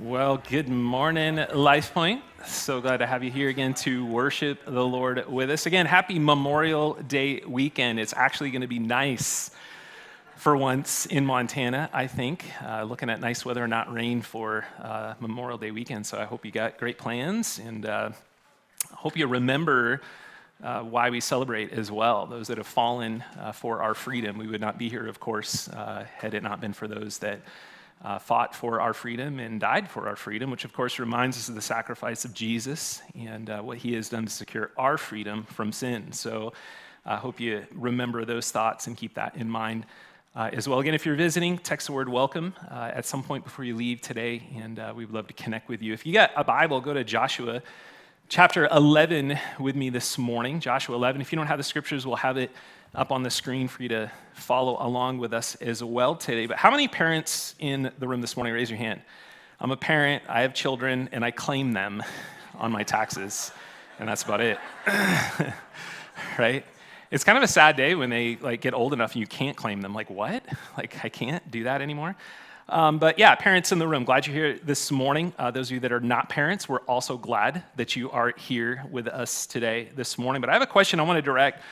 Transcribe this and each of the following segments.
Well, good morning, Life Point. So glad to have you here again to worship the Lord with us. Again, happy Memorial Day weekend. It's actually going to be nice for once in Montana, I think. Uh, looking at nice weather not rain for uh, Memorial Day weekend. So I hope you got great plans and uh, hope you remember. Uh, why we celebrate as well. Those that have fallen uh, for our freedom. We would not be here, of course, uh, had it not been for those that uh, fought for our freedom and died for our freedom, which of course reminds us of the sacrifice of Jesus and uh, what he has done to secure our freedom from sin. So I hope you remember those thoughts and keep that in mind. Uh, as well. Again, if you're visiting, text the word welcome uh, at some point before you leave today, and uh, we would love to connect with you. If you got a Bible, go to Joshua chapter 11 with me this morning. Joshua 11. If you don't have the scriptures, we'll have it up on the screen for you to follow along with us as well today. But how many parents in the room this morning? Raise your hand. I'm a parent, I have children, and I claim them on my taxes, and that's about it. right? It's kind of a sad day when they like get old enough and you can't claim them. Like, what? Like, I can't do that anymore. Um, but yeah, parents in the room, glad you're here this morning. Uh, those of you that are not parents, we're also glad that you are here with us today, this morning. But I have a question I want to direct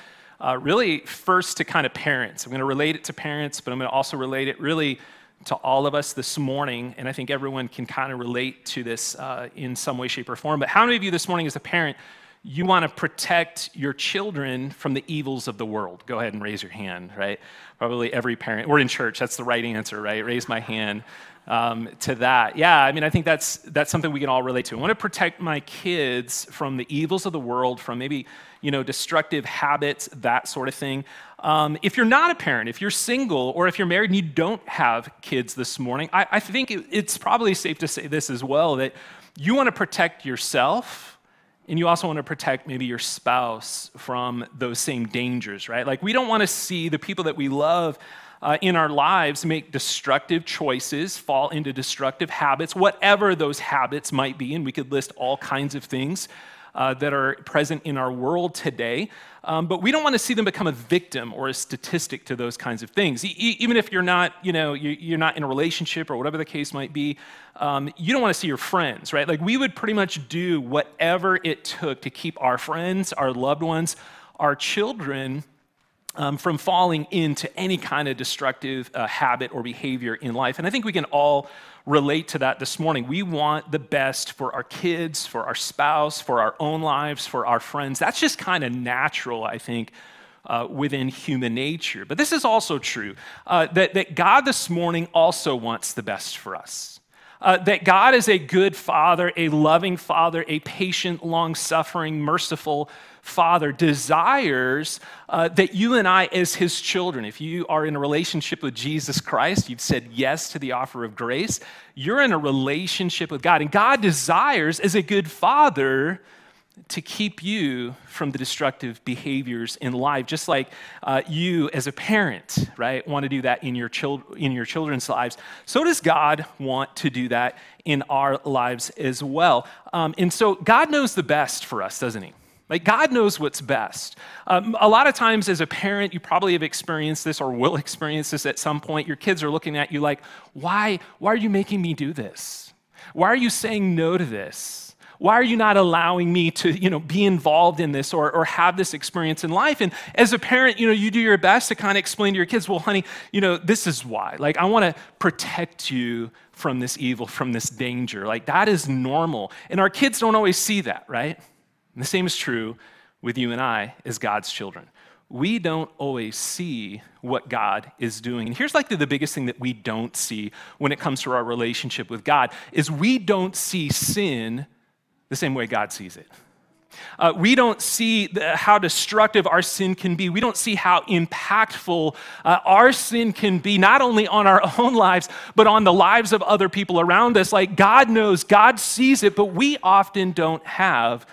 uh, really first to kind of parents. I'm going to relate it to parents, but I'm going to also relate it really to all of us this morning. And I think everyone can kind of relate to this uh, in some way, shape, or form. But how many of you this morning, as a parent, you want to protect your children from the evils of the world? Go ahead and raise your hand, right? Probably every parent. We're in church. That's the right answer, right? Raise my hand um, to that. Yeah, I mean, I think that's, that's something we can all relate to. I want to protect my kids from the evils of the world, from maybe, you know, destructive habits, that sort of thing. Um, if you're not a parent, if you're single, or if you're married and you don't have kids this morning, I, I think it, it's probably safe to say this as well that you want to protect yourself and you also want to protect maybe your spouse from those same dangers, right? Like, we don't want to see the people that we love uh, in our lives make destructive choices, fall into destructive habits, whatever those habits might be. And we could list all kinds of things uh, that are present in our world today. Um, but we don't want to see them become a victim or a statistic to those kinds of things. E- even if you're not, you know, you're not in a relationship or whatever the case might be, um, you don't want to see your friends, right? Like we would pretty much do whatever it took to keep our friends, our loved ones, our children um, from falling into any kind of destructive uh, habit or behavior in life. And I think we can all relate to that this morning. We want the best for our kids, for our spouse, for our own lives, for our friends. That's just kind of natural, I think. Uh, within human nature. But this is also true uh, that, that God this morning also wants the best for us. Uh, that God is a good father, a loving father, a patient, long suffering, merciful Father desires uh, that you and I, as His children, if you are in a relationship with Jesus Christ, you've said yes to the offer of grace, you're in a relationship with God. And God desires, as a good Father, to keep you from the destructive behaviors in life, just like uh, you as a parent, right, want to do that in your, chil- in your children's lives. So does God want to do that in our lives as well. Um, and so God knows the best for us, doesn't He? Like, God knows what's best. Um, a lot of times, as a parent, you probably have experienced this or will experience this at some point. Your kids are looking at you like, why, why are you making me do this? Why are you saying no to this? Why are you not allowing me to, you know, be involved in this or, or have this experience in life? And as a parent, you know, you do your best to kind of explain to your kids, well, honey, you know, this is why. Like, I want to protect you from this evil, from this danger. Like, that is normal. And our kids don't always see that, right? And the same is true with you and I as God's children. We don't always see what God is doing. And here's like the, the biggest thing that we don't see when it comes to our relationship with God is we don't see sin the same way God sees it. Uh, we don't see the, how destructive our sin can be. We don't see how impactful uh, our sin can be, not only on our own lives, but on the lives of other people around us. Like God knows, God sees it, but we often don't have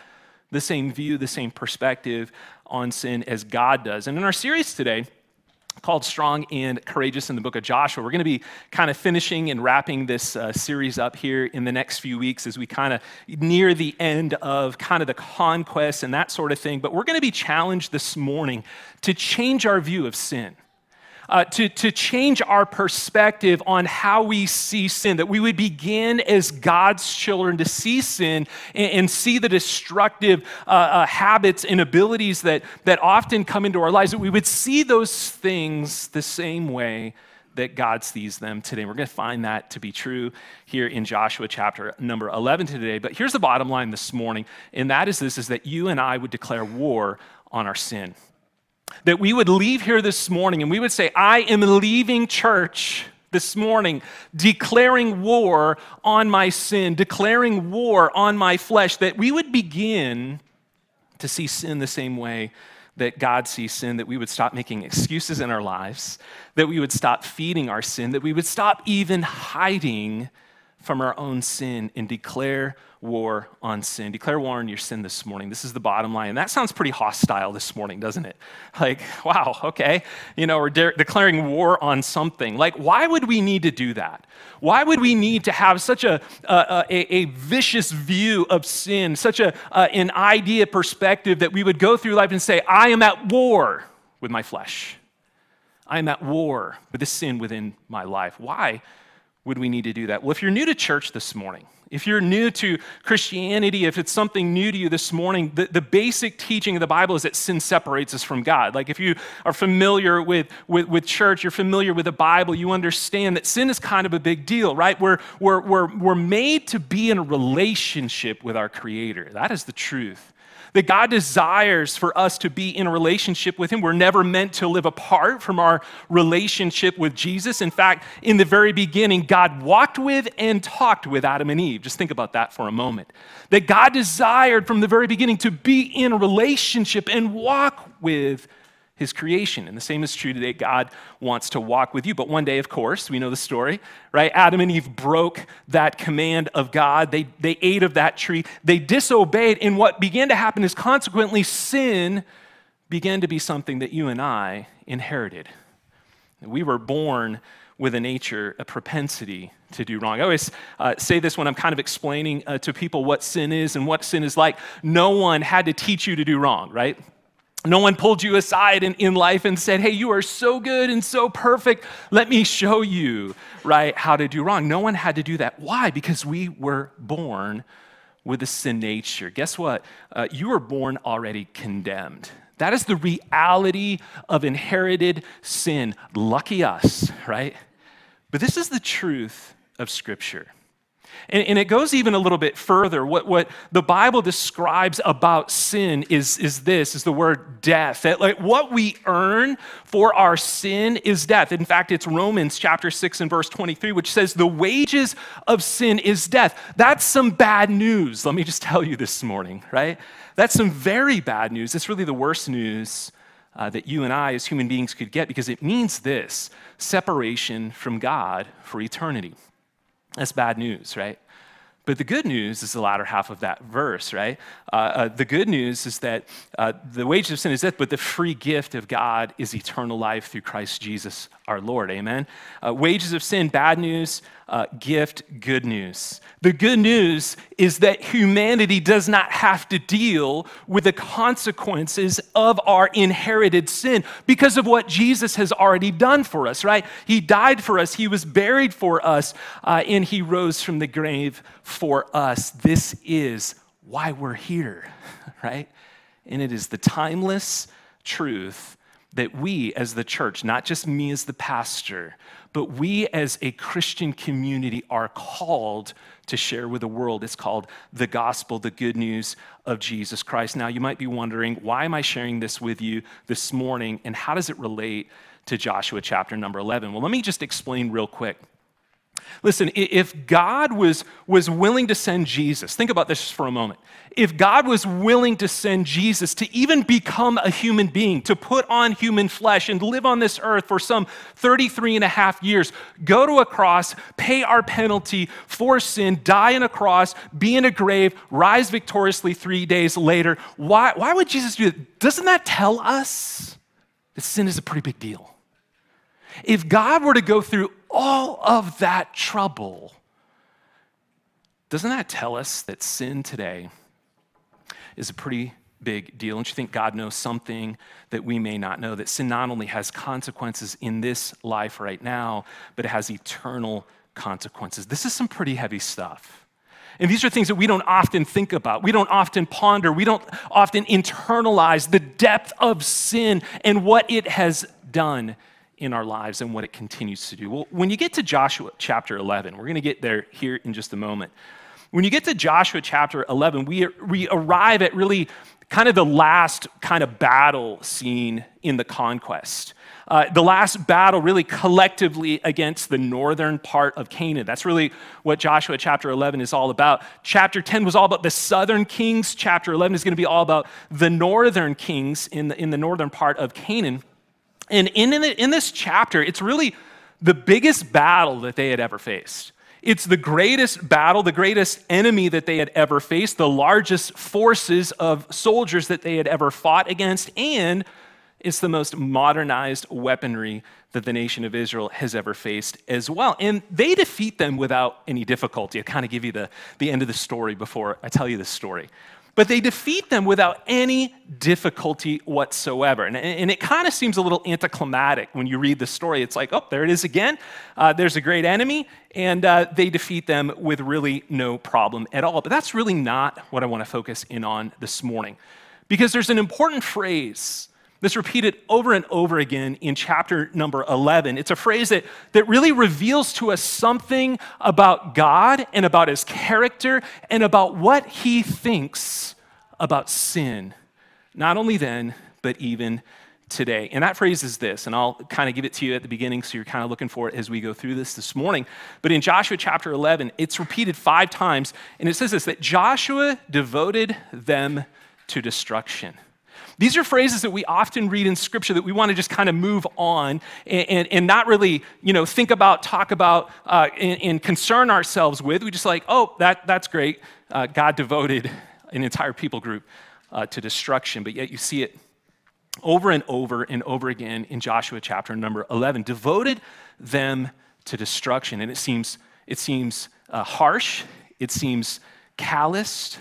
the same view, the same perspective on sin as God does. And in our series today, called Strong and Courageous in the book of Joshua. We're going to be kind of finishing and wrapping this uh, series up here in the next few weeks as we kind of near the end of kind of the conquest and that sort of thing. But we're going to be challenged this morning to change our view of sin. Uh, to, to change our perspective on how we see sin, that we would begin as God's children to see sin and, and see the destructive uh, uh, habits and abilities that, that often come into our lives, that we would see those things the same way that God sees them today. We're going to find that to be true here in Joshua chapter number 11 today. But here's the bottom line this morning, and that is this is that you and I would declare war on our sin. That we would leave here this morning and we would say, I am leaving church this morning, declaring war on my sin, declaring war on my flesh, that we would begin to see sin the same way that God sees sin, that we would stop making excuses in our lives, that we would stop feeding our sin, that we would stop even hiding from our own sin and declare war on sin. Declare war on your sin this morning. This is the bottom line. And that sounds pretty hostile this morning, doesn't it? Like, wow, okay. You know, we're de- declaring war on something. Like, why would we need to do that? Why would we need to have such a, a, a, a vicious view of sin, such a, an idea perspective that we would go through life and say, I am at war with my flesh? I am at war with the sin within my life. Why? Would we need to do that? Well, if you're new to church this morning, if you're new to Christianity, if it's something new to you this morning, the, the basic teaching of the Bible is that sin separates us from God. Like if you are familiar with, with, with church, you're familiar with the Bible, you understand that sin is kind of a big deal, right? We're, we're, we're, we're made to be in a relationship with our Creator. That is the truth that God desires for us to be in a relationship with Him. We're never meant to live apart from our relationship with Jesus. In fact, in the very beginning, God walked with and talked with Adam and Eve. Just think about that for a moment. That God desired from the very beginning to be in a relationship and walk with his creation. And the same is true today. God wants to walk with you. But one day, of course, we know the story, right? Adam and Eve broke that command of God. They, they ate of that tree. They disobeyed. And what began to happen is consequently, sin began to be something that you and I inherited. We were born with a nature, a propensity to do wrong. I always uh, say this when I'm kind of explaining uh, to people what sin is and what sin is like. No one had to teach you to do wrong, right? No one pulled you aside in, in life and said, Hey, you are so good and so perfect. Let me show you, right, how to do wrong. No one had to do that. Why? Because we were born with a sin nature. Guess what? Uh, you were born already condemned. That is the reality of inherited sin. Lucky us, right? But this is the truth of Scripture. And, and, it goes even a little bit further. What, what the Bible describes about sin is, is this, is the word death. That like what we earn for our sin is death. In fact, it's Romans chapter 6 and verse 23, which says the wages of sin is death. That's some bad news. Let me just tell you this morning, right? That's some very bad news. It's really the worst news uh, that you and I as human beings could get because it means this separation from God for eternity. That's bad news, right? But the good news is the latter half of that verse, right? Uh, uh, the good news is that uh, the wages of sin is death, but the free gift of God is eternal life through Christ Jesus our Lord. Amen. Uh, wages of sin, bad news. Uh, gift, good news. The good news is that humanity does not have to deal with the consequences of our inherited sin because of what Jesus has already done for us, right? He died for us, He was buried for us, uh, and He rose from the grave for us. This is why we're here, right? And it is the timeless truth that we as the church, not just me as the pastor, but we as a Christian community are called to share with the world. It's called the gospel, the good news of Jesus Christ. Now, you might be wondering, why am I sharing this with you this morning, and how does it relate to Joshua chapter number 11? Well, let me just explain real quick. Listen, if God was, was willing to send Jesus, think about this for a moment. If God was willing to send Jesus to even become a human being, to put on human flesh and live on this earth for some 33 and a half years, go to a cross, pay our penalty for sin, die on a cross, be in a grave, rise victoriously three days later, why, why would Jesus do that? Doesn't that tell us that sin is a pretty big deal? If God were to go through all of that trouble, doesn't that tell us that sin today is a pretty big deal. Don't you think God knows something that we may not know? That sin not only has consequences in this life right now, but it has eternal consequences. This is some pretty heavy stuff. And these are things that we don't often think about. We don't often ponder. We don't often internalize the depth of sin and what it has done in our lives and what it continues to do. Well, when you get to Joshua chapter 11, we're going to get there here in just a moment. When you get to Joshua chapter 11, we, we arrive at really kind of the last kind of battle scene in the conquest. Uh, the last battle, really collectively against the northern part of Canaan. That's really what Joshua chapter 11 is all about. Chapter 10 was all about the southern kings. Chapter 11 is going to be all about the northern kings in the, in the northern part of Canaan. And in, in, the, in this chapter, it's really the biggest battle that they had ever faced. It's the greatest battle, the greatest enemy that they had ever faced, the largest forces of soldiers that they had ever fought against, and it's the most modernized weaponry that the nation of Israel has ever faced as well. And they defeat them without any difficulty. I'll kind of give you the, the end of the story before I tell you the story. But they defeat them without any difficulty whatsoever. And, and it kind of seems a little anticlimactic when you read the story. It's like, oh, there it is again. Uh, there's a great enemy, and uh, they defeat them with really no problem at all. But that's really not what I want to focus in on this morning. Because there's an important phrase that's repeated over and over again in chapter number 11. It's a phrase that, that really reveals to us something about God and about his character and about what he thinks about sin. Not only then, but even today. And that phrase is this, and I'll kind of give it to you at the beginning so you're kind of looking for it as we go through this this morning. But in Joshua chapter 11, it's repeated five times, and it says this that Joshua devoted them to destruction. These are phrases that we often read in Scripture that we want to just kind of move on and, and, and not really, you know, think about, talk about, uh, and, and, concern ourselves with. We just like, oh, that, that's great. Uh, God devoted an entire people group uh, to destruction, but yet you see it over and over and over again in Joshua chapter number 11. Devoted them to destruction, and it seems, it seems uh, harsh, it seems calloused,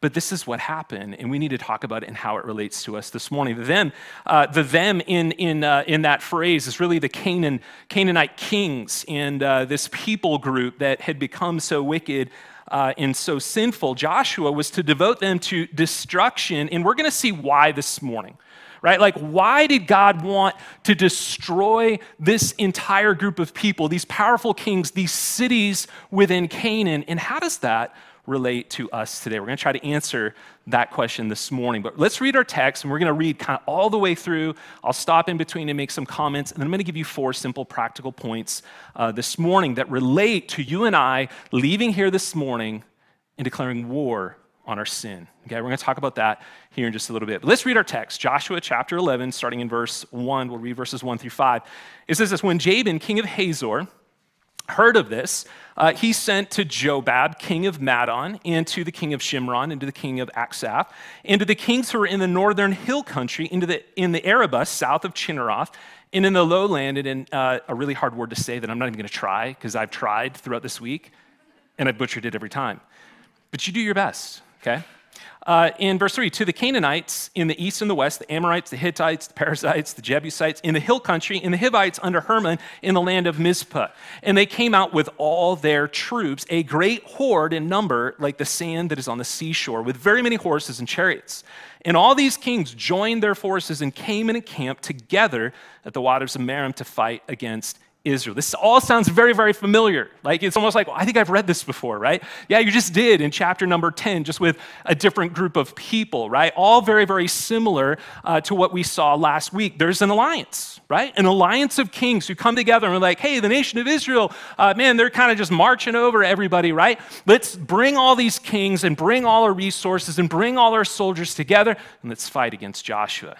but this is what happened, and we need to talk about it and how it relates to us this morning. The them, uh, the them in, in, uh, in that phrase is really the Canaan, Canaanite kings and uh, this people group that had become so wicked uh, and so sinful. Joshua was to devote them to destruction, and we're going to see why this morning right? Like, why did God want to destroy this entire group of people, these powerful kings, these cities within Canaan? And how does that relate to us today? We're going to try to answer that question this morning. But let's read our text, and we're going to read kind of all the way through. I'll stop in between and make some comments, and then I'm going to give you four simple practical points uh, this morning that relate to you and I leaving here this morning and declaring war on our sin. Okay, we're going to talk about that here in just a little bit. But let's read our text, Joshua chapter 11, starting in verse 1. We'll read verses 1 through 5. It says this When Jabin, king of Hazor, heard of this, uh, he sent to Jobab, king of Madon, and to the king of Shimron, and to the king of Achshaph, and to the kings who were in the northern hill country, into the, in the Arabah, south of Chinneroth, and in the lowland, and in uh, a really hard word to say that I'm not even going to try, because I've tried throughout this week, and I butchered it every time. But you do your best, okay? Uh, in verse 3, to the Canaanites in the east and the west, the Amorites, the Hittites, the Perizzites, the Jebusites, in the hill country, in the Hivites under Hermon, in the land of Mizpah. And they came out with all their troops, a great horde in number, like the sand that is on the seashore, with very many horses and chariots. And all these kings joined their forces and came and encamped together at the waters of Merom to fight against Israel. This all sounds very, very familiar. Like it's almost like, well, I think I've read this before, right? Yeah, you just did in chapter number 10, just with a different group of people, right? All very, very similar uh, to what we saw last week. There's an alliance, right? An alliance of kings who come together and are like, hey, the nation of Israel, uh, man, they're kind of just marching over everybody, right? Let's bring all these kings and bring all our resources and bring all our soldiers together and let's fight against Joshua.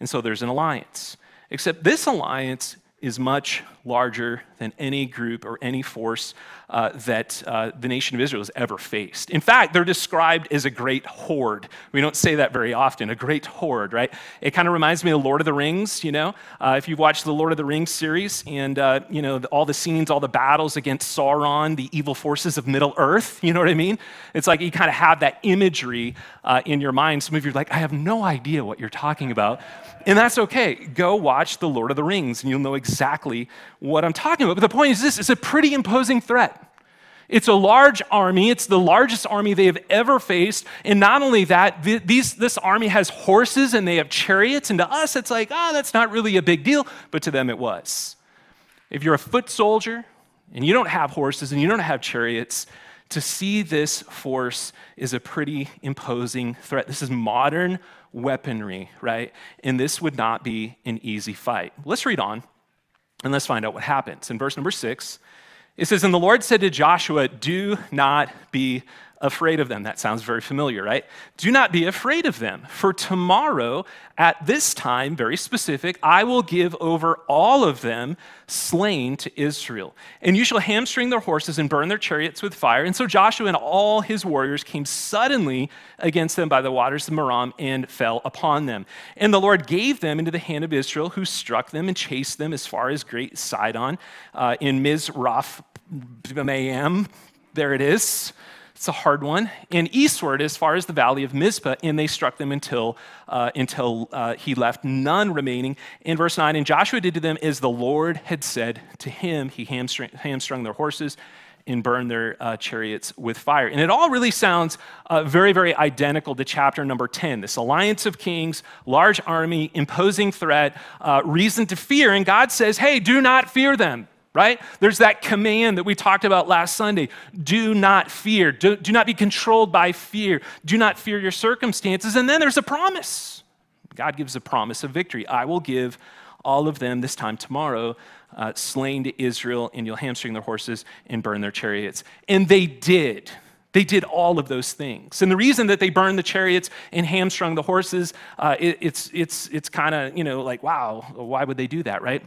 And so there's an alliance. Except this alliance is much larger than any group or any force uh, that uh, the nation of Israel has ever faced. In fact, they're described as a great horde. We don't say that very often, a great horde, right? It kind of reminds me of Lord of the Rings, you know? Uh, if you've watched the Lord of the Rings series and, uh, you know, all the scenes, all the battles against Sauron, the evil forces of Middle Earth, you know what I mean? It's like you kind of have that imagery uh, in your mind. Some of you are like, I have no idea what you're talking about. And that's okay. Go watch The Lord of the Rings and you'll know exactly what I'm talking about. But the point is this it's a pretty imposing threat. It's a large army. It's the largest army they have ever faced. And not only that, these, this army has horses and they have chariots. And to us, it's like, ah, oh, that's not really a big deal. But to them, it was. If you're a foot soldier and you don't have horses and you don't have chariots, to see this force is a pretty imposing threat. This is modern weaponry, right? And this would not be an easy fight. Let's read on and let's find out what happens. In verse number six, it says, And the Lord said to Joshua, Do not be afraid of them. That sounds very familiar, right? Do not be afraid of them, for tomorrow at this time, very specific, I will give over all of them slain to Israel. And you shall hamstring their horses and burn their chariots with fire. And so Joshua and all his warriors came suddenly against them by the waters of Merom and fell upon them. And the Lord gave them into the hand of Israel, who struck them and chased them as far as great Sidon uh, in Mizrath There it is. It's a hard one. And eastward, as far as the valley of Mizpah, and they struck them until, uh, until uh, he left none remaining. In verse 9, and Joshua did to them as the Lord had said to him. He hamstrung, hamstrung their horses and burned their uh, chariots with fire. And it all really sounds uh, very, very identical to chapter number 10 this alliance of kings, large army, imposing threat, uh, reason to fear. And God says, hey, do not fear them right? There's that command that we talked about last Sunday do not fear, do, do, not be controlled by fear, do not fear your circumstances. And then there's a promise. God gives a promise of victory. I will give all of them this time tomorrow, uh, slain to Israel, and you'll hamstring their horses and burn their chariots. And they did. They did all of those things. And the reason that they burned the chariots and hamstrung the horses, uh, it, it's, it's, it's kind of, you know, like, wow, why would they do that, right?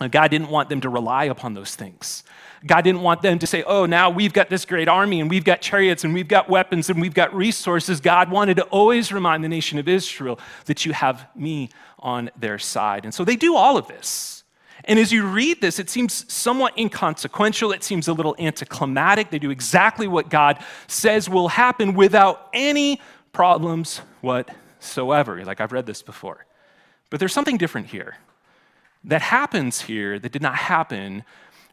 God didn't want them to rely upon those things. God didn't want them to say, oh, now we've got this great army and we've got chariots and we've got weapons and we've got resources. God wanted to always remind the nation of Israel that you have me on their side. And so they do all of this. And as you read this, it seems somewhat inconsequential. It seems a little anticlimactic. They do exactly what God says will happen without any problems whatsoever. Like, I've read this before. But there's something different here that happens here that did not happen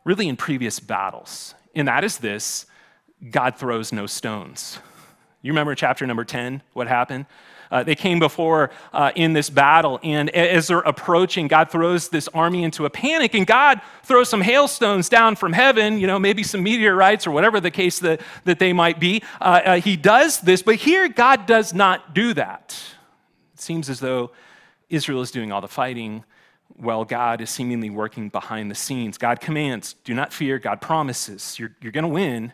really in previous battles. And that is this God throws no stones. You remember chapter number 10, what happened? Uh, they came before uh, in this battle, and as they're approaching, God throws this army into a panic, and God throws some hailstones down from heaven, you know, maybe some meteorites or whatever the case that, that they might be. Uh, uh he does this, but here God does not do that. It seems as though Israel is doing all the fighting, while God is seemingly working behind the scenes. God commands, do not fear. God promises, you're, you're going to win.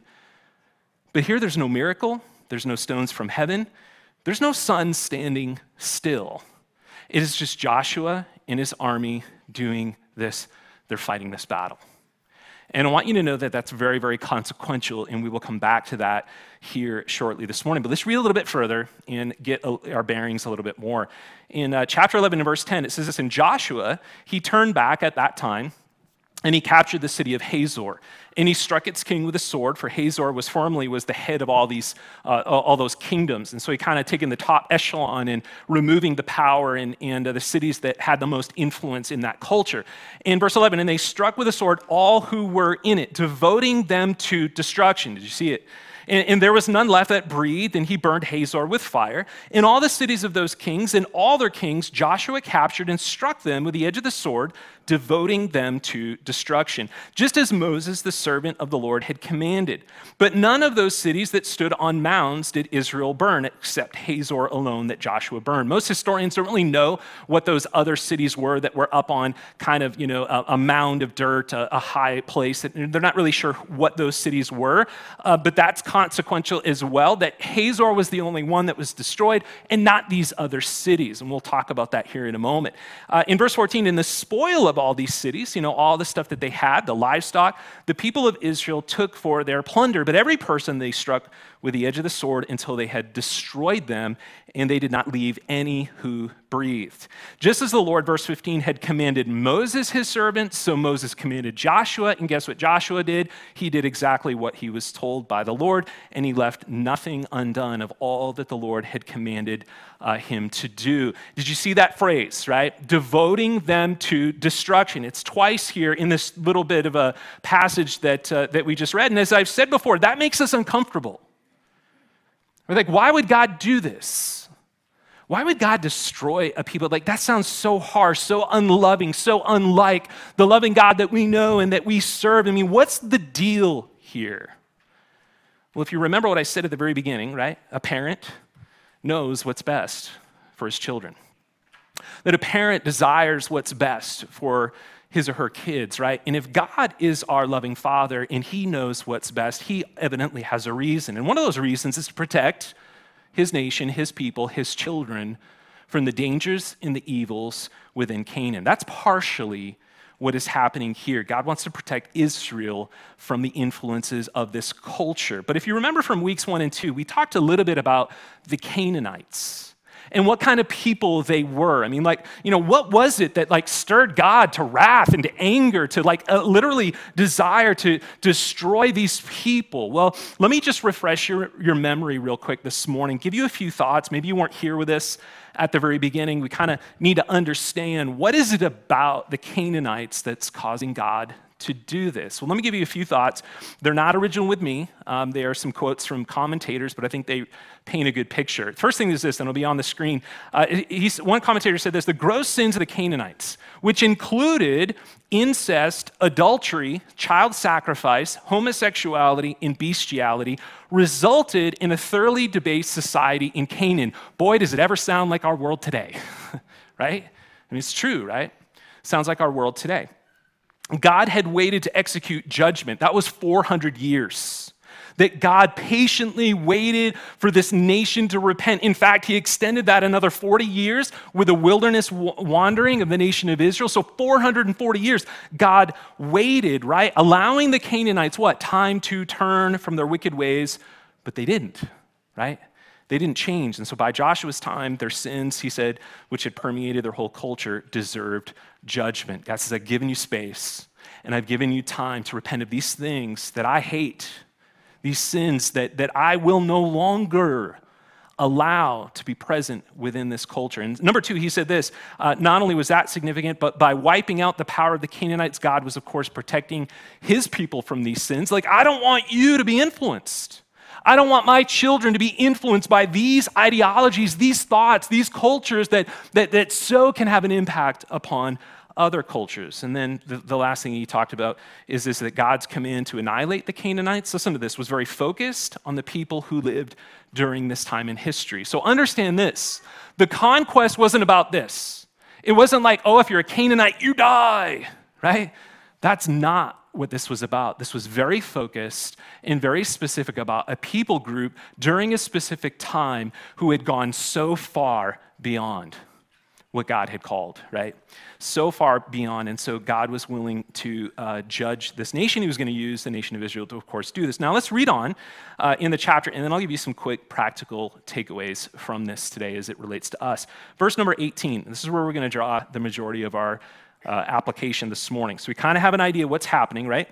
But here there's no miracle, there's no stones from heaven, there's no sun standing still. It is just Joshua and his army doing this, they're fighting this battle. And I want you to know that that's very, very consequential, and we will come back to that here shortly this morning. But let's read a little bit further and get our bearings a little bit more. In uh, chapter 11 and verse 10, it says this In Joshua, he turned back at that time and he captured the city of Hazor, and he struck its king with a sword. For Hazor was formerly was the head of all these, uh, all those kingdoms, and so he kind of taken the top echelon in removing the power and, and uh, the cities that had the most influence in that culture. In verse 11, and they struck with a sword all who were in it, devoting them to destruction. Did you see it? And, and, there was none left that breathed, and he burned Hazor with fire. In all the cities of those kings and all their kings, Joshua captured and struck them with the edge of the sword devoting them to destruction, just as Moses, the servant of the Lord, had commanded. But none of those cities that stood on mounds did Israel burn, except Hazor alone that Joshua burned. Most historians don't really know what those other cities were that were up on kind of, you know, a, a mound of dirt, a, a, high place. They're not really sure what those cities were, uh, but that's consequential as well, that Hazor was the only one that was destroyed and not these other cities. And we'll talk about that here in a moment. Uh, in verse 14, in the spoil of of all these cities, you know, all the stuff that they had, the livestock, the people of Israel took for their plunder, but every person they struck with the edge of the sword until they had destroyed them, and they did not leave any who breathed. Just as the Lord, verse 15, had commanded Moses, his servant, so Moses commanded Joshua, and guess what Joshua did? He did exactly what he was told by the Lord, and he left nothing undone of all that the Lord had commanded uh, him to do. Did you see that phrase, right? Devoting them to destruction. It's twice here in this little bit of a passage that, uh, that we just read. And as I've said before, that makes us uncomfortable. We're like, why would God do this? Why would God destroy a people? Like, that sounds so harsh, so unloving, so unlike the loving God that we know and that we serve. I mean, what's the deal here? Well, if you remember what I said at the very beginning, right? A parent knows what's best for his children. That a parent desires what's best for his or her kids, right? And if God is our loving father and he knows what's best, he evidently has a reason. And one of those reasons is to protect his nation, his people, his children from the dangers and the evils within Canaan. That's partially what is happening here. God wants to protect Israel from the influences of this culture. But if you remember from weeks one and two, we talked a little bit about the Canaanites and what kind of people they were. I mean, like, you know, what was it that like stirred God to wrath and to anger, to like uh, literally desire to destroy these people? Well, let me just refresh your, your memory real quick this morning, give you a few thoughts. Maybe you weren't here with us at the very beginning. We kind of need to understand what is it about the Canaanites that's causing God to do this? Well, let me give you a few thoughts. They're not original with me. Um, they are some quotes from commentators, but I think they paint a good picture. First thing is this, and it'll be on the screen. Uh, one commentator said this the gross sins of the Canaanites, which included incest, adultery, child sacrifice, homosexuality, and bestiality, resulted in a thoroughly debased society in Canaan. Boy, does it ever sound like our world today, right? I mean, it's true, right? Sounds like our world today. God had waited to execute judgment. That was 400 years. That God patiently waited for this nation to repent. In fact, he extended that another 40 years with the wilderness wandering of the nation of Israel. So 440 years, God waited, right? Allowing the Canaanites what? Time to turn from their wicked ways, but they didn't, right? They didn't change. And so by Joshua's time, their sins, he said, which had permeated their whole culture, deserved judgment. God says, I've given you space and I've given you time to repent of these things that I hate, these sins that, that I will no longer allow to be present within this culture. And number two, he said this uh, not only was that significant, but by wiping out the power of the Canaanites, God was, of course, protecting his people from these sins. Like, I don't want you to be influenced. I don't want my children to be influenced by these ideologies, these thoughts, these cultures that, that, that so can have an impact upon other cultures. And then the, the, last thing he talked about is this that God's command to annihilate the Canaanites. Listen to this, was very focused on the people who lived during this time in history. So understand this the conquest wasn't about this. It wasn't like, oh, if you're a Canaanite, you die, right? That's not what this was about. This was very focused and very specific about a people group during a specific time who had gone so far beyond what God had called, right? So far beyond. And so God was willing to uh, judge this nation. He was going to use the nation of Israel to, of course, do this. Now, let's read on uh, in the chapter, and then I'll give you some quick practical takeaways from this today as it relates to us. Verse number 18. This is where we're going to draw the majority of our uh, application this morning. So we kind of have an idea what's happening, right?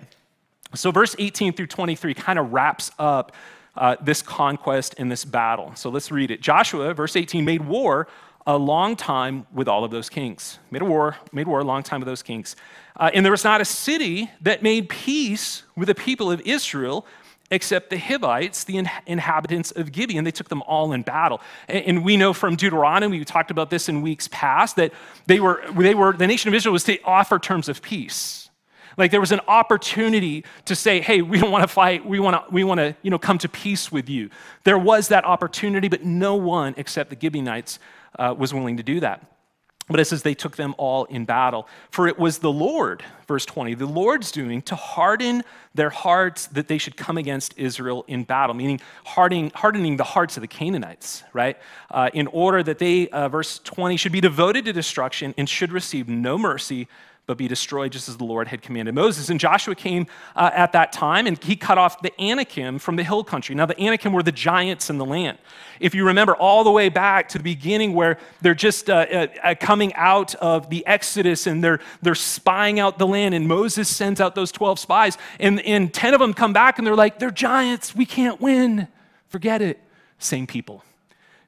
So verse 18 through 23 kind of wraps up uh, this conquest and this battle. So let's read it. Joshua, verse 18, made war a long time with all of those kings. Made a war, made war a long time with those kings. Uh, and there was not a city that made peace with the people of Israel except the Hivites, the inhabitants of Gibeon. They took them all in battle. And we know from Deuteronomy, we talked about this in weeks past, that they were, they were, the nation of Israel was to offer terms of peace. Like there was an opportunity to say, hey, we don't want to fight. We want to, we want to you know, come to peace with you. There was that opportunity, but no one except the Gibeonites uh, was willing to do that. But it says they took them all in battle. For it was the Lord, verse 20, the Lord's doing to harden their hearts that they should come against Israel in battle, meaning hardening, hardening the hearts of the Canaanites, right? Uh, in order that they, uh, verse 20, should be devoted to destruction and should receive no mercy, but be destroyed just as the Lord had commanded Moses. And Joshua came uh, at that time and he cut off the Anakim from the hill country. Now, the Anakim were the giants in the land. If you remember all the way back to the beginning where they're just uh, uh, uh coming out of the Exodus and they're, they're spying out the land, and Moses sends out those 12 spies, and, and 10 of them come back and they're like, they're giants, we can't win. Forget it. Same people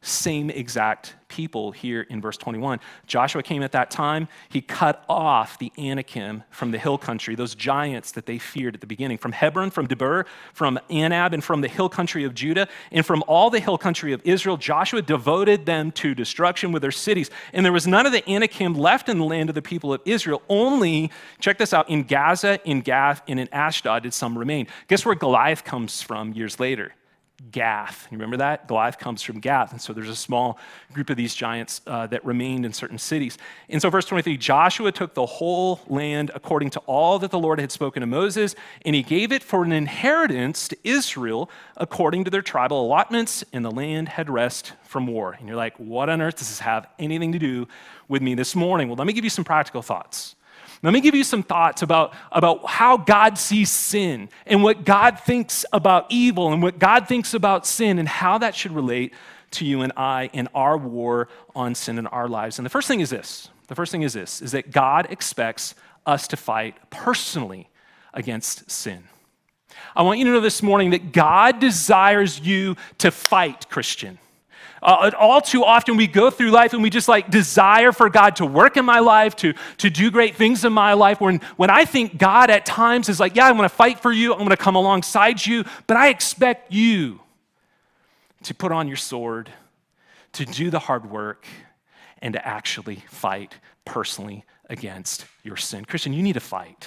same exact people here in verse 21. Joshua came at that time. He cut off the Anakim from the hill country, those giants that they feared at the beginning, from Hebron, from Debir, from Anab, and from the hill country of Judah, and from all the hill country of Israel. Joshua devoted them to destruction with their cities. And there was none of the Anakim left in the land of the people of Israel. Only, check this out, in Gaza, in Gath, and in Ashdod did some remain. Guess where Goliath comes from years later? Gath. You remember that? Goliath comes from Gath. And so there's a small group of these giants uh, that remained in certain cities. And so, verse 23 Joshua took the whole land according to all that the Lord had spoken to Moses, and he gave it for an inheritance to Israel according to their tribal allotments, and the land had rest from war. And you're like, what on earth does this have anything to do with me this morning? Well, let me give you some practical thoughts. Let me give you some thoughts about, about how God sees sin and what God thinks about evil and what God thinks about sin and how that should relate to you and I in our war on sin in our lives. And the first thing is this the first thing is this is that God expects us to fight personally against sin. I want you to know this morning that God desires you to fight, Christian. Uh, all too often, we go through life and we just like desire for God to work in my life, to, to do great things in my life. When, when I think God at times is like, yeah, I'm going to fight for you, I'm going to come alongside you, but I expect you to put on your sword, to do the hard work, and to actually fight personally against your sin. Christian, you need to fight.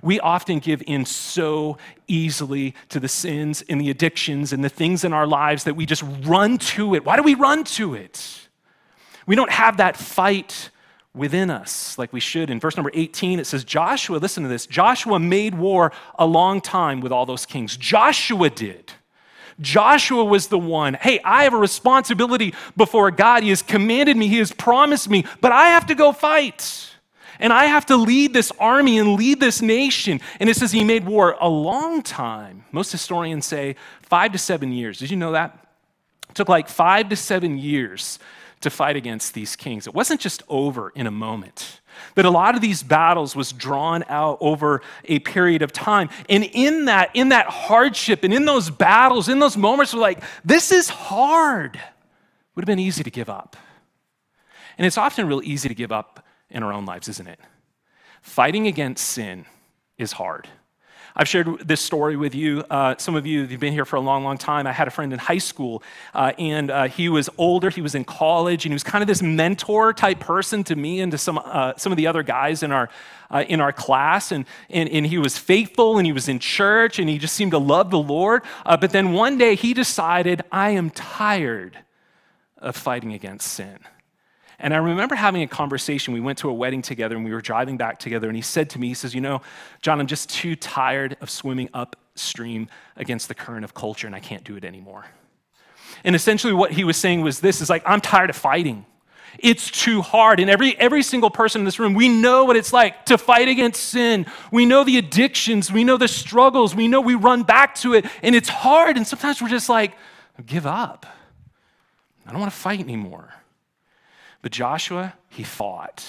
We often give in so easily to the sins and the addictions and the things in our lives that we just run to it. Why do we run to it? We don't have that fight within us like we should. In verse number 18, it says, Joshua, listen to this Joshua made war a long time with all those kings. Joshua did. Joshua was the one. Hey, I have a responsibility before God. He has commanded me, He has promised me, but I have to go fight and I have to lead this army and lead this nation. And it says he made war a long time. Most historians say five to seven years. Did you know that? It took like five to seven years to fight against these kings. It wasn't just over in a moment. That a lot of these battles was drawn out over a period of time. And in that, in that hardship and in those battles, in those moments, we're like, this is hard. Would have been easy to give up. And it's often real easy to give up in our own lives, isn't it? Fighting against sin is hard. I've shared this story with you. Uh, some of you, you've been here for a long, long time. I had a friend in high school, uh, and uh, he was older. He was in college, and he was kind of this mentor type person to me and to some, uh, some of the other guys in our, uh, in our class. And, and, and he was faithful, and he was in church, and he just seemed to love the Lord. Uh, but then one day he decided, I am tired of fighting against sin. And I remember having a conversation. We went to a wedding together and we were driving back together. And he said to me, he says, You know, John, I'm just too tired of swimming upstream against the current of culture and I can't do it anymore. And essentially what he was saying was this is like, I'm tired of fighting. It's too hard. And every, every single person in this room, we know what it's like to fight against sin. We know the addictions. We know the struggles. We know we run back to it. And it's hard. And sometimes we're just like, give up. I don't want to fight anymore. But Joshua, he fought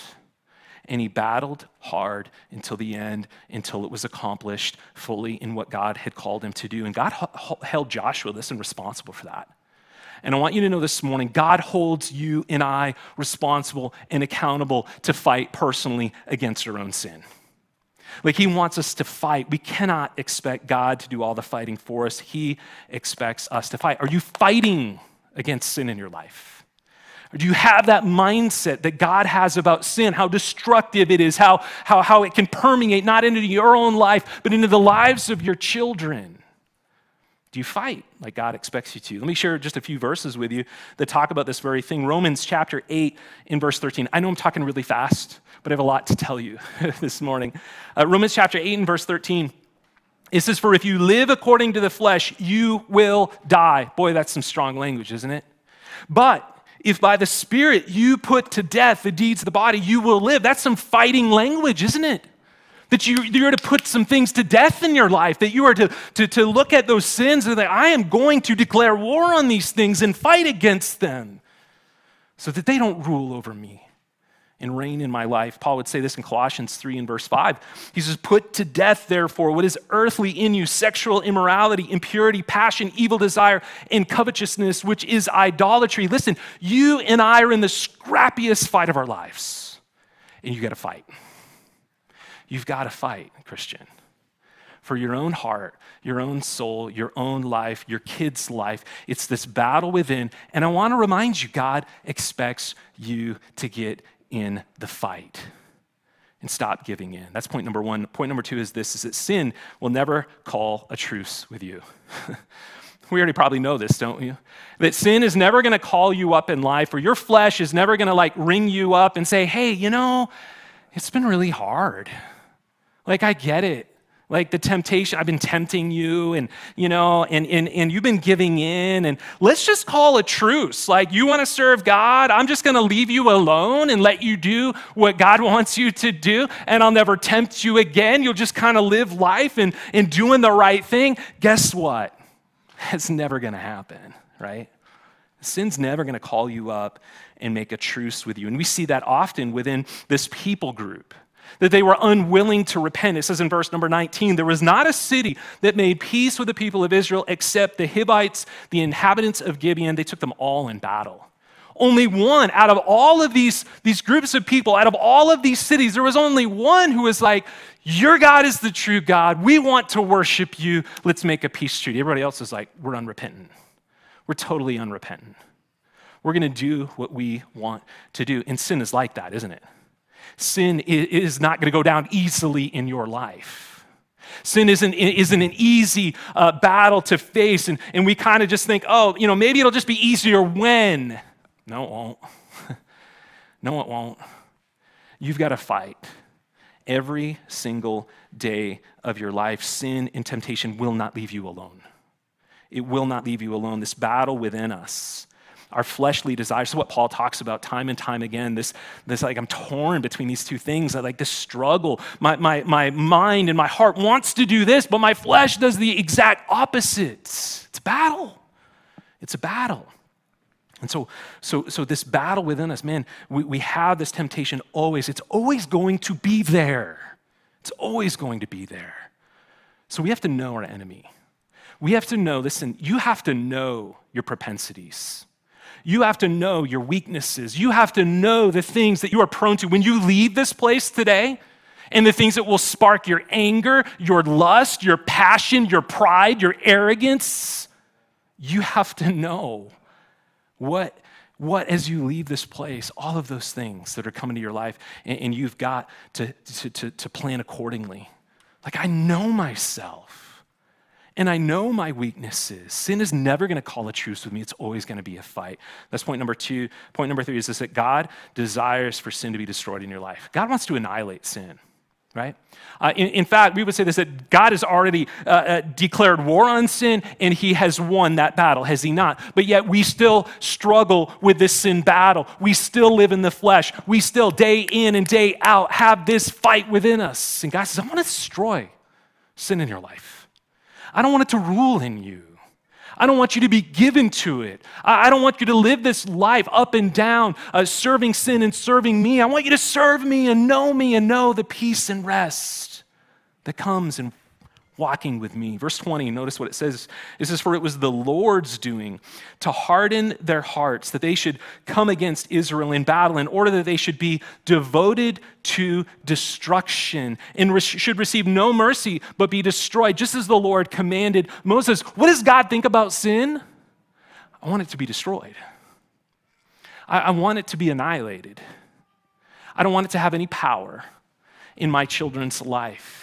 and he battled hard until the end, until it was accomplished fully in what God had called him to do. And God held Joshua, listen, responsible for that. And I want you to know this morning God holds you and I responsible and accountable to fight personally against our own sin. Like he wants us to fight. We cannot expect God to do all the fighting for us. He expects us to fight. Are you fighting against sin in your life? Or do you have that mindset that God has about sin, how destructive it is, how, how, how it can permeate not into your own life, but into the lives of your children? Do you fight like God expects you to? Let me share just a few verses with you that talk about this very thing. Romans chapter 8 in verse 13. I know I'm talking really fast, but I have a lot to tell you this morning. Uh, Romans chapter 8 and verse 13. It says, For if you live according to the flesh, you will die. Boy, that's some strong language, isn't it? But if by the Spirit you put to death the deeds of the body, you will live. That's some fighting language, isn't it? That you, you're to put some things to death in your life, that you are to, to, to look at those sins and that I am going to declare war on these things and fight against them so that they don't rule over me and reign in my life. Paul would say this in Colossians 3 and verse 5. He says, Put to death, therefore, what is earthly in you sexual immorality, impurity, passion, evil desire, and covetousness, which is idolatry. Listen, you and I are in the scrappiest fight of our lives, and you got to fight. You've got to fight, Christian for your own heart, your own soul, your own life, your kid's life. It's this battle within. And I want to remind you God expects you to get in the fight and stop giving in. That's point number one. Point number two is this is that sin will never call a truce with you. we already probably know this, don't you? That sin is never going to call you up in life, or your flesh is never going to like ring you up and say, hey, you know, it's been really hard. Like, I get it like the temptation i've been tempting you and you know and, and, and you've been giving in and let's just call a truce. Like you want to serve god i'm just going to leave you alone and let you do what god wants you to do and i'll never tempt you again. You'll just kind of live life and, and doing the right thing. Guess what? It's never going to happen right? Sin's never going to call you up and make a truce with you. And we see that often within this people group that they were unwilling to repent. It says in verse number 19, there was not a city that made peace with the people of Israel except the Hivites, the inhabitants of Gibeon. They took them all in battle. Only one out of all of these, these groups of people, out of all of these cities, there was only one who was like, Your God is the true God. We want to worship you. Let's make a peace treaty. Everybody else is like, We're unrepentant. We're totally unrepentant. We're going to do what we want to do. And sin is like that, isn't it? Sin is not going to go down easily in your life. Sin isn't, isn't an easy uh, battle to face, and, and we kind of just think, oh, you know, maybe it'll just be easier when. No, it won't. no, it won't. You've got to fight every single day of your life. Sin and temptation will not leave you alone. It will not leave you alone. This battle within us our fleshly desires. So what Paul talks about time and time again, this, this like I'm torn between these two things. I like this struggle. My, my, my mind and my heart wants to do this, but my flesh does the exact opposite. It's a battle. It's a battle. And so, so, so this battle within us, man, we, we have this temptation always. It's always going to be there. It's always going to be there. So we have to know our enemy. We have to know, listen, you have to know your propensities. You have to know your weaknesses. You have to know the things that you are prone to. When you leave this place today, and the things that will spark your anger, your lust, your passion, your pride, your arrogance, you have to know what, what as you leave this place, all of those things that are coming to your life, and, and you've got to, to, to, to plan accordingly. Like, I know myself. And I know my weaknesses. Sin is never going to call a truce with me. It's always going to be a fight. That's point number two. Point number three is this that God desires for sin to be destroyed in your life. God wants to annihilate sin, right? Uh, in, in, fact, we would say this that God has already uh, uh, declared war on sin and he has won that battle, has he not? But yet we still struggle with this sin battle. We still live in the flesh. We still, day in and day out, have this fight within us. And God says, I want to destroy sin in your life. I don't want it to rule in you. I don't want you to be given to it. I don't want you to live this life up and down, uh, serving sin and serving me. I want you to serve me and know me and know the peace and rest that comes in walking with me. Verse 20, notice what it says. It says, For it was the Lord's doing to harden their hearts, that they should come against Israel in battle, in order that they should be devoted to destruction and re- should receive no mercy, but be destroyed, just as the Lord commanded Moses. What does God think about sin? I want it to be destroyed. I, I want it to be annihilated. I don't want it to have any power in my children's life.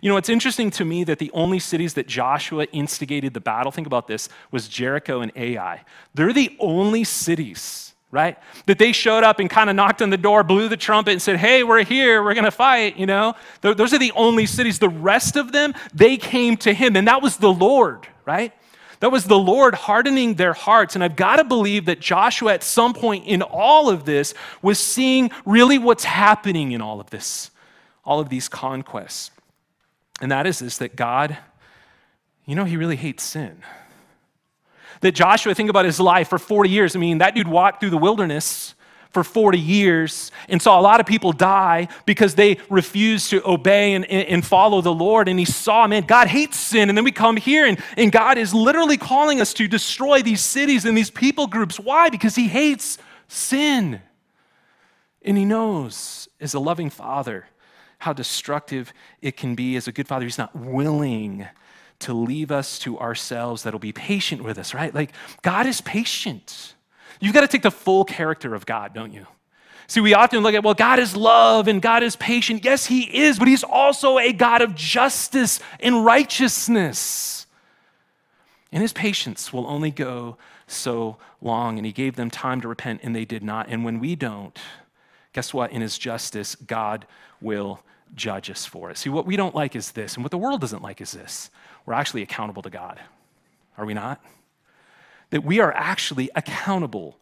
You know, it's interesting to me that the only cities that Joshua instigated the battle, think about this, was Jericho and Ai. They're the only cities, right? That they showed up and kind of knocked on the door, blew the trumpet, and said, Hey, we're here, we're going to fight, you know? Those are the only cities. The rest of them, they came to him, and that was the Lord, right? That was the Lord hardening their hearts. And I've got to believe that Joshua, at some point in all of this, was seeing really what's happening in all of this, all of these conquests. And that is this that God, you know, he really hates sin. That Joshua, think about his life for 40 years. I mean, that dude walked through the wilderness for 40 years and saw a lot of people die because they refused to obey and, and follow the Lord. And he saw, man, God hates sin. And then we come here and, and God is literally calling us to destroy these cities and these people groups. Why? Because he hates sin. And he knows, as a loving father, how destructive it can be. As a good father, he's not willing to leave us to ourselves that'll be patient with us, right? Like, God is patient. You've got to take the full character of God, don't you? See, we often look at, well, God is love and God is patient. Yes, He is, but He's also a God of justice and righteousness. And His patience will only go so long. And He gave them time to repent, and they did not. And when we don't, guess what? In His justice, God will judge us for it. See, what we don't like is this, and what the world doesn't like is this. We're actually accountable to God. Are we not? that we are actually accountable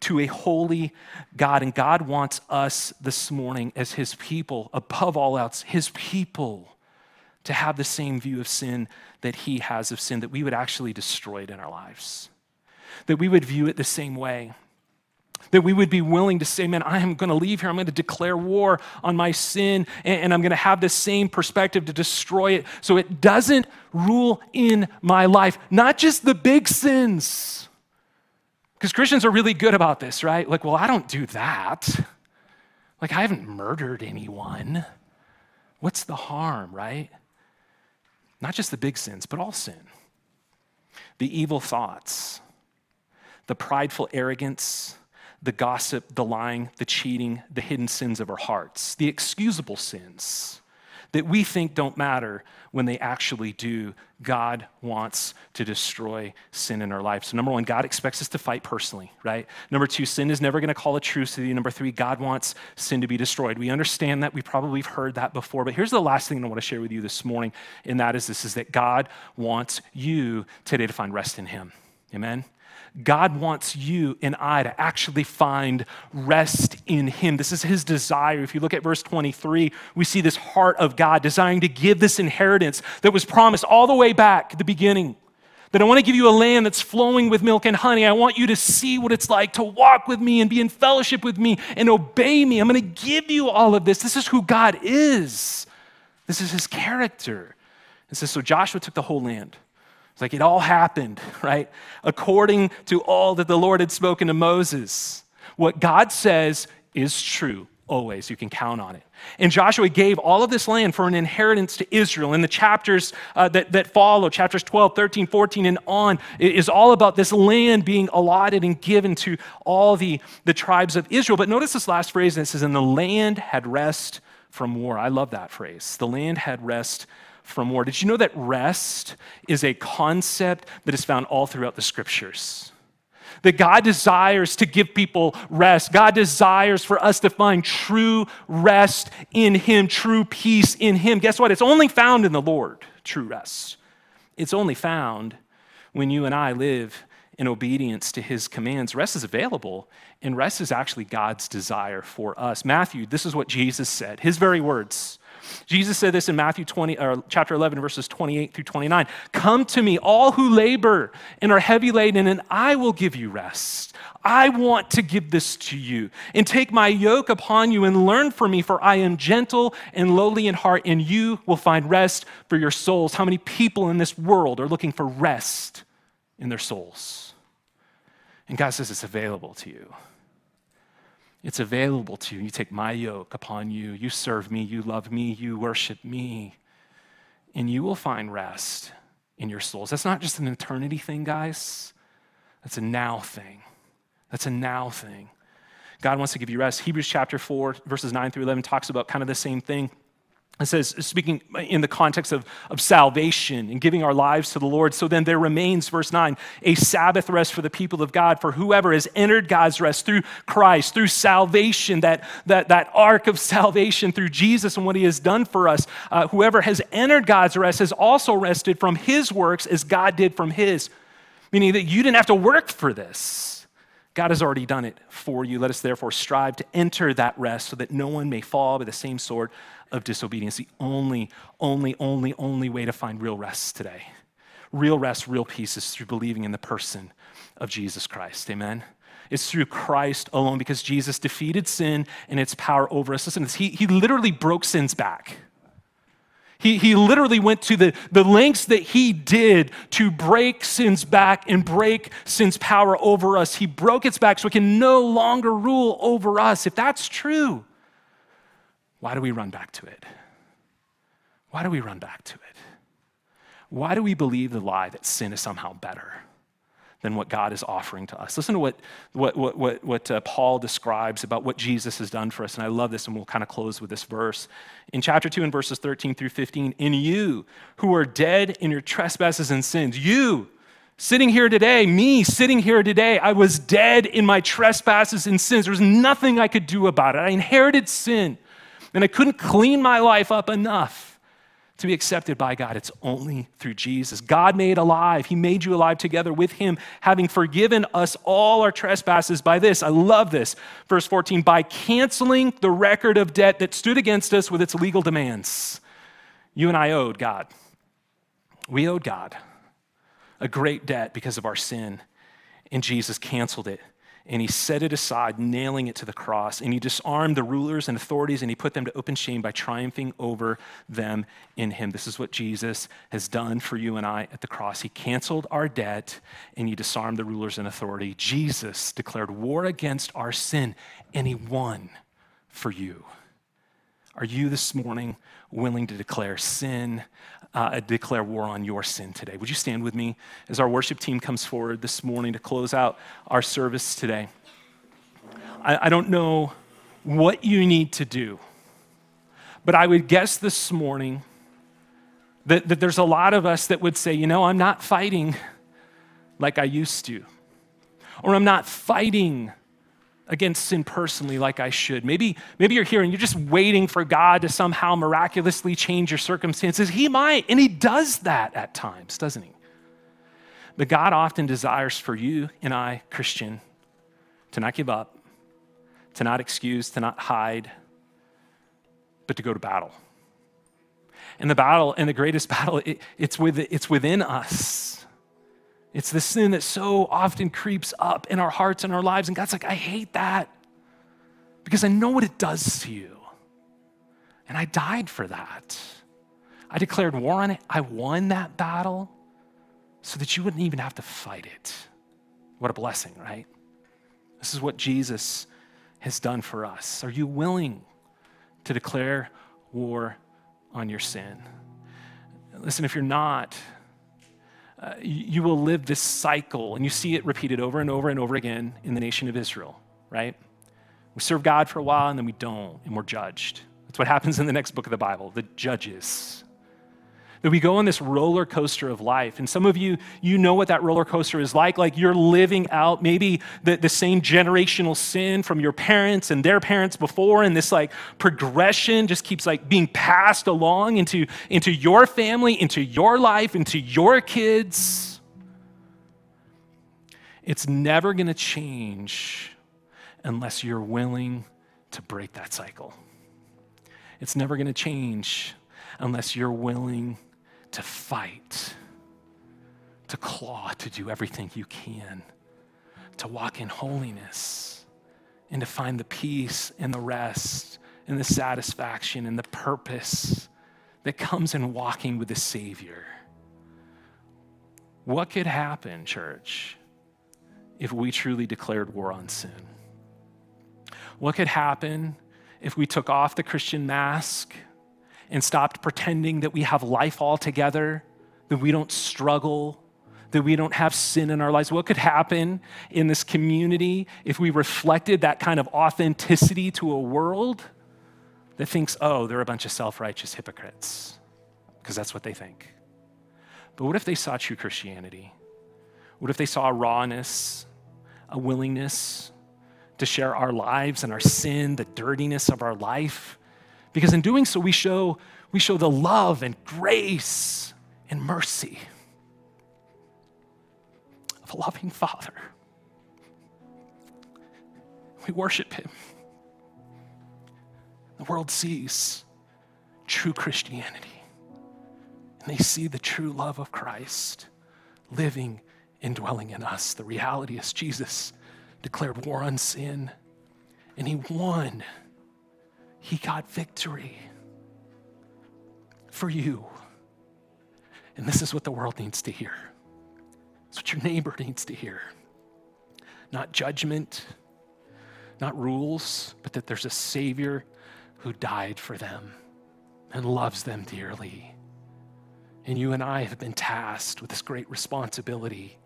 to a holy God. And God wants us this morning, as His people, above all else, His people, to have the same view of sin that He has of sin, that we would actually destroy it in our lives, that we would view it the same way. That we would be willing to say, man, I am going to leave here. I'm going to declare war on my sin, and, I'm going to have the same perspective to destroy it so it doesn't rule in my life. Not just the big sins. Because Christians are really good about this, right? Like, well, I don't do that. Like, I haven't murdered anyone. What's the harm, right? Not just the big sins, but all sin. The evil thoughts, the prideful arrogance, the gossip, the lying, the cheating, the hidden sins of our hearts, the excusable sins that we think don't matter when they actually do. God wants to destroy sin in our life. So, number one, God expects us to fight personally, right? Number two, sin is never going to call a truce to you. Number three, God wants sin to be destroyed. We understand that. We probably have heard that before. But here's the last thing I want to share with you this morning, and that is this is that God wants you today to find rest in Him. Amen? God wants you and I to actually find rest in Him. This is His desire. If you look at verse 23, we see this heart of God desiring to give this inheritance that was promised all the way back at the beginning. That I want to give you a land that's flowing with milk and honey. I want you to see what it's like to walk with me and be in fellowship with me and obey me. I'm going to give you all of this. This is who God is, this is His character. It says, So Joshua took the whole land. It's like it all happened, right? According to all that the Lord had spoken to Moses. What God says is true always. You can count on it. And Joshua gave all of this land for an inheritance to Israel. In the chapters uh, that, that follow, chapters 12, 13, 14, and on, is all about this land being allotted and given to all the, the tribes of Israel. But notice this last phrase, and it says, And the land had rest from war. I love that phrase. The land had rest from war. Did you know that rest is a concept that is found all throughout the scriptures? That God desires to give people rest. God desires for us to find true rest in Him, true peace in Him. Guess what? It's only found in the Lord, true rest. It's only found when you and I live in obedience to His commands. Rest is available, and rest is actually God's desire for us. Matthew, this is what Jesus said, His very words. Jesus said this in Matthew 20, or chapter 11, verses 28 through 29. Come to me, all who labor and are heavy laden, and I will give you rest. I want to give this to you. And take my yoke upon you and learn from me, for I am gentle and lowly in heart, and you will find rest for your souls. How many people in this world are looking for rest in their souls? And God says it's available to you. It's available to you. You take my yoke upon you. You serve me. You love me. You worship me. And you will find rest in your souls. That's not just an eternity thing, guys. That's a now thing. That's a now thing. God wants to give you rest. Hebrews chapter 4, verses 9 through 11 talks about kind of the same thing. It says, speaking in the context of, of salvation and giving our lives to the Lord. So then there remains, verse 9, a Sabbath rest for the people of God, for whoever has entered God's rest through Christ, through salvation, that, that, that ark of salvation through Jesus and what he has done for us, uh, whoever has entered God's rest has also rested from his works as God did from his. meaning that you didn't have to work for this. God has already done it for you. Let us therefore strive to enter that rest so that no one may fall by the same sword of disobedience. The only, only, only, only way to find real rest today. Real rest, real peace is through believing in the person of Jesus Christ. Amen. It's through Christ alone because Jesus defeated sin and its power over us. Listen, he, he literally broke sin's back. He, he literally went to the, the lengths that he did to break sin's back and break sin's power over us. He broke its back so it can no longer rule over us. If that's true, why do we run back to it? Why do we run back to it? Why do we believe the lie that sin is somehow better? than what God is offering to us. Listen to what, what, what, what, what uh, Paul describes about what Jesus has done for us. And I love this, and we'll kind of close with this verse. In chapter 2, in verses 13 through 15, in you who are dead in your trespasses and sins, you, sitting here today, me sitting here today, I was dead in my trespasses and sins. There was nothing I could do about it. I inherited sin, and I couldn't clean my life up enough to be accepted by God, it's only through Jesus. God made alive. He made you alive together with Him, having forgiven us all our trespasses by this. I love this. Verse 14 by canceling the record of debt that stood against us with its legal demands. You and I owed God. We owed God a great debt because of our sin, and Jesus canceled it and he set it aside, nailing it to the cross. And he disarmed the rulers and authorities and he put them to open shame by triumphing over them in him. This is what Jesus has done for you and I at the cross. He canceled our debt and he disarmed the rulers and authority. Jesus declared war against our sin and he won for you. Are you this morning willing to declare sin uh, declare war on your sin today. Would you stand with me as our worship team comes forward this morning to close out our service today? I, I don't know what you need to do, but I would guess this morning that, that there's a lot of us that would say, you know, I'm not fighting like I used to, or I'm not fighting against sin personally like I should. Maybe, maybe you're here and you're just waiting for God to somehow miraculously change your circumstances. He might, and He does that at times, doesn't He? But God often desires for you and I, Christian, to not give up, to not excuse, to not hide, but to go to battle. And the battle, and the greatest battle, it, it's, with, it's within us. It's the sin that so often creeps up in our hearts and our lives. And God's like, I hate that because I know what it does to you. And I died for that. I declared war on it. I won that battle so that you wouldn't even have to fight it. What a blessing, right? This is what Jesus has done for us. Are you willing to declare war on your sin? Listen, if you're not, uh, you will live this cycle, and you see it repeated over and over and over again in the nation of Israel, right? We serve God for a while and then we don't, and we're judged. That's what happens in the next book of the Bible, the judges that we go on this roller coaster of life. And some of you, you know what that roller coaster is like. Like you're living out maybe the, the same generational sin from your parents and their parents before, and this like progression just keeps like being passed along into, into your family, into your life, into your kids. It's never gonna change unless you're willing to break that cycle. It's never gonna change unless you're willing to fight, to claw, to do everything you can, to walk in holiness, and to find the peace and the rest and the satisfaction and the purpose that comes in walking with the Savior. What could happen, church, if we truly declared war on sin? What could happen if we took off the Christian mask? And stopped pretending that we have life all together, that we don't struggle, that we don't have sin in our lives. What could happen in this community if we reflected that kind of authenticity to a world that thinks, oh, they're a bunch of self righteous hypocrites? Because that's what they think. But what if they saw true Christianity? What if they saw a rawness, a willingness to share our lives and our sin, the dirtiness of our life? Because in doing so, we show, we show the love and grace and mercy of a loving Father. We worship Him. The world sees true Christianity, and they see the true love of Christ living indwelling in us. The reality is, Jesus declared war on sin, and He won. He got victory for you. And this is what the world needs to hear. It's what your neighbor needs to hear. Not judgment, not rules, but that there's a Savior who died for them and loves them dearly. And you and I have been tasked with this great responsibility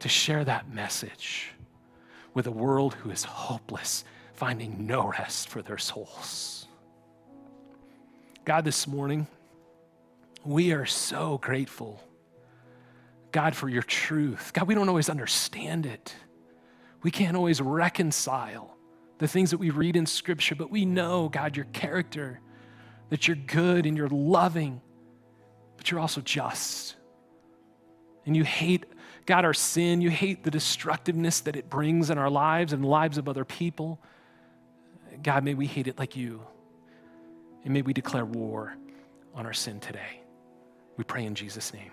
to share that message with a world who is hopeless, finding no rest for their souls. God, this morning, we are so grateful, God, for your truth. God, we don't always understand it. We can't always reconcile the things that we read in Scripture, but we know, God, your character, that you're good and you're loving, but you're also just. And you hate, God, our sin. You hate the destructiveness that it brings in our lives and the lives of other people. God, may we hate it like you. And may we declare war on our sin today. We pray in Jesus' name.